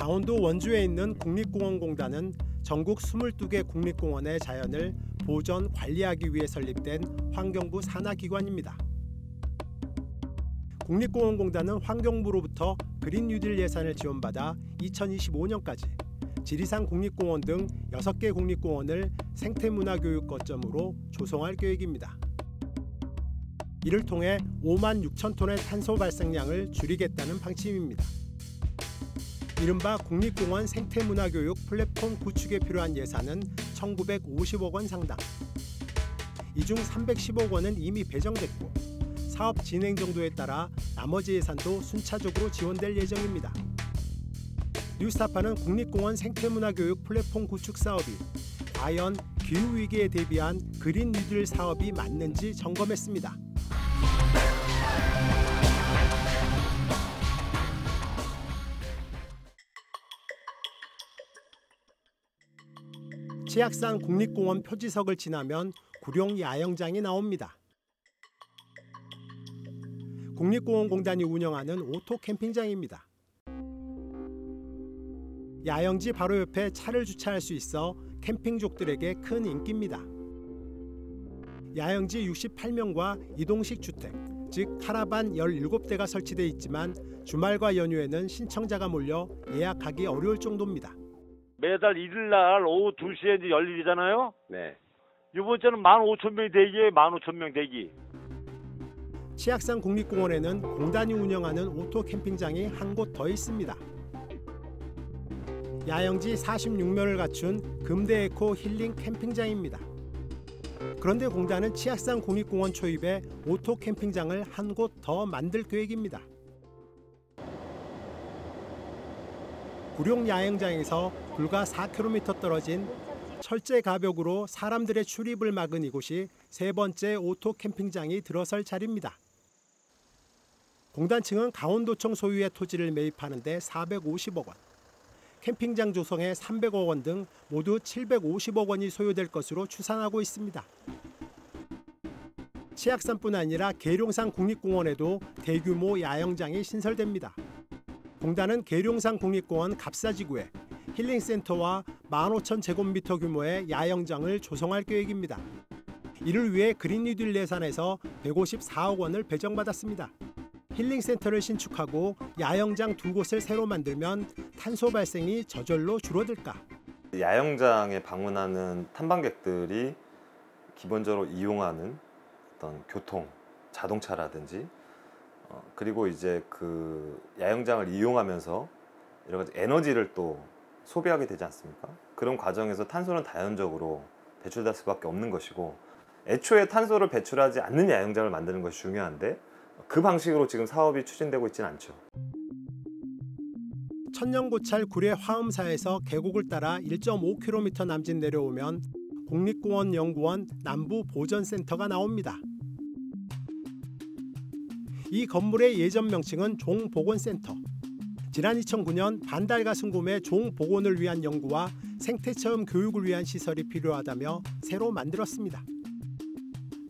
강원도 원주에 있는 국립공원공단은 전국 22개 국립공원의 자연을 보존 관리하기 위해 설립된 환경부 산하기관입니다. 국립공원공단은 환경부로부터 그린 뉴딜 예산을 지원받아 2025년까지 지리산 국립공원 등 6개 국립공원을 생태문화교육 거점으로 조성할 계획입니다. 이를 통해 5만 6천 톤의 탄소 발생량을 줄이겠다는 방침입니다. 이른바 국립공원 생태문화교육 플랫폼 구축에 필요한 예산은 1,950억 원 상당. 이 중 310억 원은 이미 배정됐고 사업 진행 정도에 따라 나머지 예산도 순차적으로 지원될 예정입니다. 뉴스타파는 국립공원 생태문화교육 플랫폼 구축 사업이 과연 기후 위기에 대비한 그린 뉴딜 사업이 맞는지 점검했습니다. 치악산 국립공원 표지석을 지나면 구룡 야영장이 나옵니다. 국립공원공단이 운영하는 오토 캠핑장입니다. 야영지 바로 옆에 차를 주차할 수 있어 캠핑족들에게 큰 인기입니다. 야영지 68면과 이동식 주택, 즉 카라반 17대가 설치돼 있지만 주말과 연휴에는 신청자가 몰려 예약하기 어려울 정도입니다. 매달 일요일 날 오후 2시에 이제 열리잖아요. 네. 이번 주는 15,000명 대기에 15,000명 대기. 치악산 국립공원에는 공단이 운영하는 오토 캠핑장이 한 곳 더 있습니다. 야영지 46면을 갖춘 금대 에코 힐링 캠핑장입니다. 그런데 공단은 치악산 국립공원 초입에 오토 캠핑장을 한 곳 더 만들 계획입니다. 구룡 야영장에서 불과 4km 떨어진 철제 가벽으로 사람들의 출입을 막은 이곳이 세 번째 오토 캠핑장이 들어설 자리입니다. 공단 측은 강원도청 소유의 토지를 매입하는데 450억 원, 캠핑장 조성에 300억 원 등 모두 750억 원이 소요될 것으로 추산하고 있습니다. 치악산뿐 아니라 계룡산 국립공원에도 대규모 야영장이 신설됩니다. 공단은 계룡산 국립공원 갑사지구에 힐링센터와 15,000제곱미터 규모의 야영장을 조성할 계획입니다. 이를 위해 그린뉴딜 예산에서 154억 원을 배정받았습니다. 힐링센터를 신축하고 야영장 두 곳을 새로 만들면 탄소 발생이 저절로 줄어들까? 야영장에 방문하는 탐방객들이 기본적으로 이용하는 어떤 교통, 자동차라든지 어, 그리고 이제 그 야영장을 이용하면서 여러 가지 에너지를 또 소비하게 되지 않습니까? 그런 과정에서 탄소는 자연적으로 배출될 수밖에 없는 것이고 애초에 탄소를 배출하지 않는 야영장을 만드는 것이 중요한데 그 방식으로 지금 사업이 추진되고 있지는 않죠. 천년고찰 구례 화엄사에서 계곡을 따라 1.5km 남짓 내려오면 국립공원연구원 남부 보전센터가 나옵니다. 이 건물의 예전 명칭은 종보건센터. 지난 2009년 반달가슴곰의 종 복원을 위한 연구와 생태 체험 교육을 위한 시설이 필요하다며 새로 만들었습니다.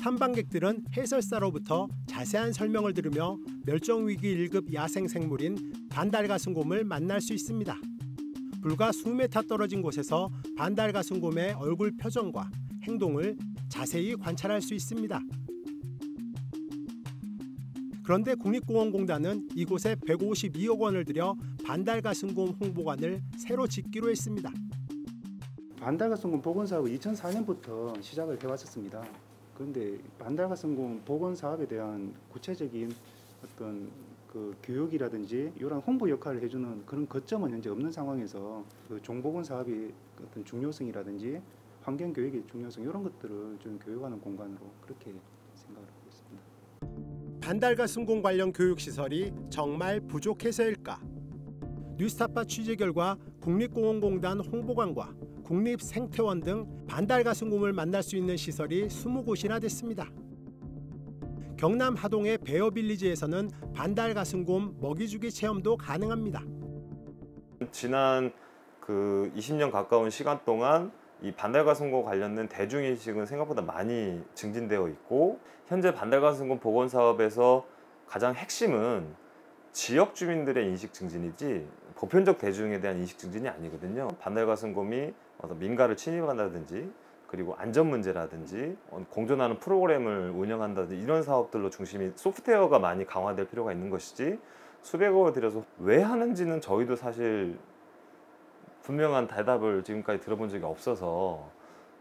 탐방객들은 해설사로부터 자세한 설명을 들으며 멸종위기 1급 야생생물인 반달가슴곰을 만날 수 있습니다. 불과 수메타 떨어진 곳에서 반달가슴곰의 얼굴 표정과 행동을 자세히 관찰할 수 있습니다. 그런데 국립공원공단은 이곳에 152억 원을 들여 반달가슴곰 홍보관을 새로 짓기로 했습니다. 반달가슴곰 복원 사업을 2004년부터 시작을 해왔었습니다. 그런데 반달가슴곰 복원 사업에 대한 구체적인 어떤 그 교육이라든지 이런 홍보 역할을 해주는 그런 거점은 현재 없는 상황에서 그 종복원 사업이 어떤 중요성이라든지 환경 교육의 중요성 이런 것들을 좀 교육하는 공간으로 그렇게 생각을 있습니다. 반달가슴곰 관련 교육 시설이 정말 부족해서일까? 뉴스타파 취재 결과 국립공원공단 홍보관과 국립생태원 등 반달가슴곰을 만날 수 있는 시설이 20곳이나 됐습니다. 경남 하동의 베어빌리지에서는 반달 가슴곰 먹이주기 체험도 가능합니다. 지난 그 20년 가까운 시간 동안 이 반달가슴곰 관련된 대중인식은 생각보다 많이 증진되어 있고 현재 반달가슴곰 복원 사업에서 가장 핵심은 지역 주민들의 인식 증진이지 보편적 대중에 대한 인식 증진이 아니거든요. 반달가슴곰이 어떤 민가를 침입한다든지 그리고 안전 문제라든지 어, 공존하는 프로그램을 운영한다든지 이런 사업들로 중심이 소프트웨어가 많이 강화될 필요가 있는 것이지 수백억을 들여서 왜 하는지는 저희도 사실 분명한 대답을 지금까지 들어본 적이 없어서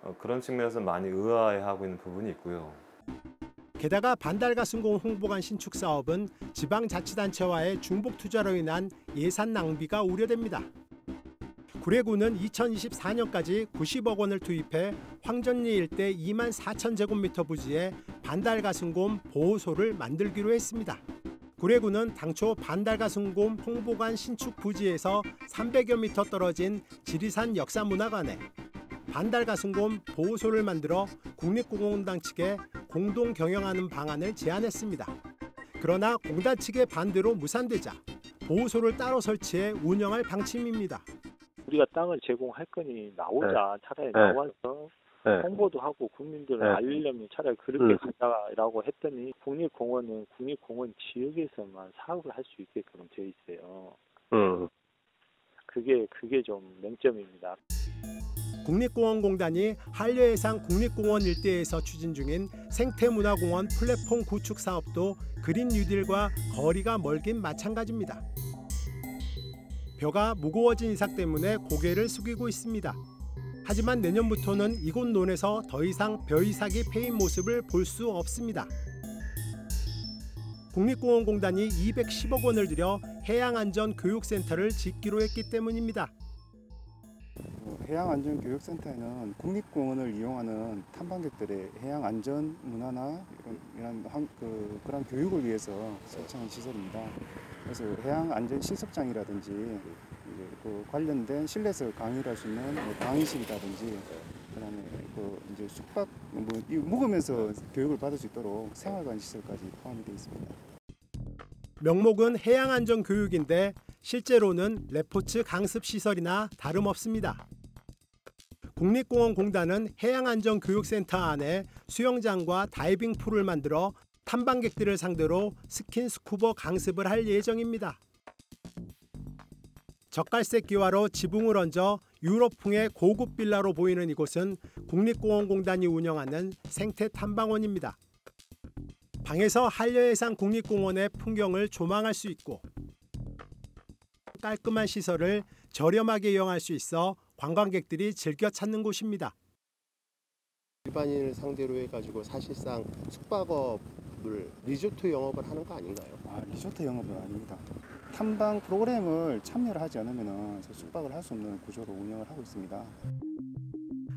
어, 그런 측면에서 많이 의아해하고 있는 부분이 있고요. 게다가 반달가슴공 홍보관 신축 사업은 지방자치단체와의 중복 투자로 인한 예산 낭비가 우려됩니다. 구례구는 2024년까지 90억 원을 투입해 황전리 일대 2만 4천 제곱미터 부지에 반달가슴곰 보호소를 만들기로 했습니다. 구례구는 당초 반달가슴곰 홍보관 신축 부지에서 300여 미터 떨어진 지리산 역사문화관에 반달가슴곰 보호소를 만들어 국립공원당 측에 공동 경영하는 방안을 제안했습니다. 그러나 공단 측의 반대로 무산되자 보호소를 따로 설치해 운영할 방침입니다. 우리가 땅을 제공할 거니 나오자 차라리 네. 나와서 네. 홍보도 하고 국민들을 네. 알리려면 차라리 그렇게 음. 가자라고 했더니 국립공원은 국립공원 지역에서만 사업을 할 수 있게끔 되어 있어요. 음. 그게 그게 좀 맹점입니다. 국립공원공단이 한려해상 국립공원 일대에서 추진 중인 생태문화공원 플랫폼 구축 사업도 그린 뉴딜과 거리가 멀긴 마찬가지입니다. 벼가 무거워진 이삭 때문에 고개를 숙이고 있습니다. 하지만 내년부터는 이곳 논에서 더 이상 벼 이삭이 패인 모습을 볼 수 없습니다. 국립공원공단이 210억 원을 들여 해양안전교육센터를 짓기로 했기 때문입니다. 어, 해양안전교육센터에는 국립공원을 이용하는 탐방객들의 해양 안전 문화나 이런, 그, 그런 교육을 위해서 설치한 시설입니다. 그래서 해양 안전 실습장이라든지 그 관련된 실내에서 강의를 있는 뭐 강의실이라든지 그다음에 그 이제 숙박 뭐 이- 묵으면서 교육을 받을 수 있도록 생활관 시설까지 포함이 되어 있습니다. 명목은 해양 안전 교육인데 실제로는 레포츠 강습 시설이나 다름없습니다. 국립공원공단은 해양안전교육센터 안에 수영장과 다이빙 풀을 만들어 탐방객들을 상대로 스킨스쿠버 강습을 할 예정입니다. 젓갈색 기와로 지붕을 얹어 유럽풍의 고급 빌라로 보이는 이곳은 국립공원공단이 운영하는 생태 탐방원입니다. 방에서 한려해상 국립공원의 풍경을 조망할 수 있고 깔끔한 시설을 저렴하게 이용할 수 있어 관광객들이 즐겨 찾는 곳입니다. 일반인을 상대로 해가지고 사실상 숙박업을 리조트 영업을 하는 거 아닌가요? 아, 리조트 영업은 아닙니다. 탐방 프로그램을 참여를 하지 않으면 숙박을 할 수 없는 구조로 운영을 하고 있습니다.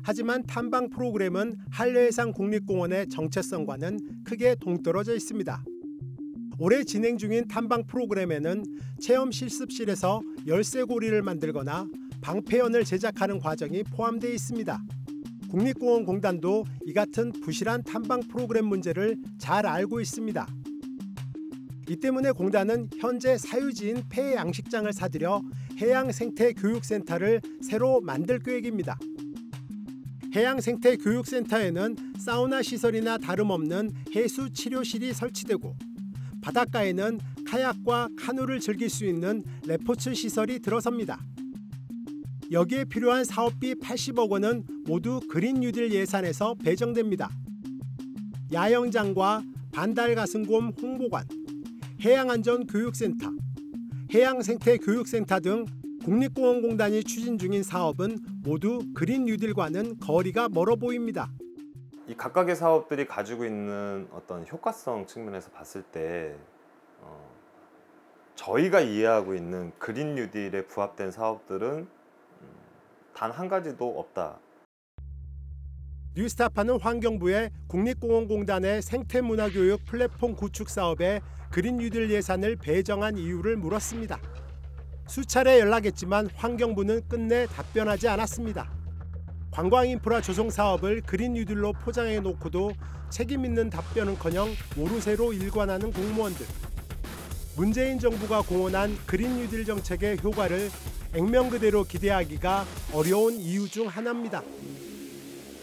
하지만 탐방 프로그램은 한려해상 국립공원의 정체성과는 크게 동떨어져 있습니다. 올해 진행 중인 탐방 프로그램에는 체험 실습실에서 열쇠고리를 만들거나 방패연을 제작하는 과정이 포함되어 있습니다. 국립공원공단도 이 같은 부실한 탐방 프로그램 문제를 잘 알고 있습니다. 이 때문에 공단은 현재 사유지인 폐 양식장을 사들여 해양 생태 교육센터를 새로 만들 계획입니다. 해양 생태 교육센터에는 사우나 시설이나 다름없는 해수 치료실이 설치되고 바닷가에는 카약과 카누를 즐길 수 있는 레포츠 시설이 들어섭니다. 여기에 필요한 사업비 80억 원은 모두 그린 뉴딜 예산에서 배정됩니다. 야영장과 반달 가슴곰 홍보관, 해양안전교육센터, 해양생태교육센터 등 국립공원공단이 추진 중인 사업은 모두 그린 뉴딜과는 거리가 멀어 보입니다. 이 각각의 사업들이 가지고 있는 어떤 효과성 측면에서 봤을 때 어, 저희가 이해하고 있는 그린 뉴딜에 부합된 사업들은 음, 단한 가지도 없다. 뉴스타파는 환경부의 국립공원공단의 생태문화교육 플랫폼 구축 사업에 그린 뉴딜 예산을 배정한 이유를 물었습니다. 수차례 연락했지만 환경부는 끝내 답변하지 않았습니다. 관광 인프라 조성 사업을 그린 뉴딜로 포장해 놓고도 책임 있는 답변은커녕 모르쇠로 일관하는 공무원들. 문재인 정부가 공언한 그린 뉴딜 정책의 효과를 액면 그대로 기대하기가 어려운 이유 중 하나입니다.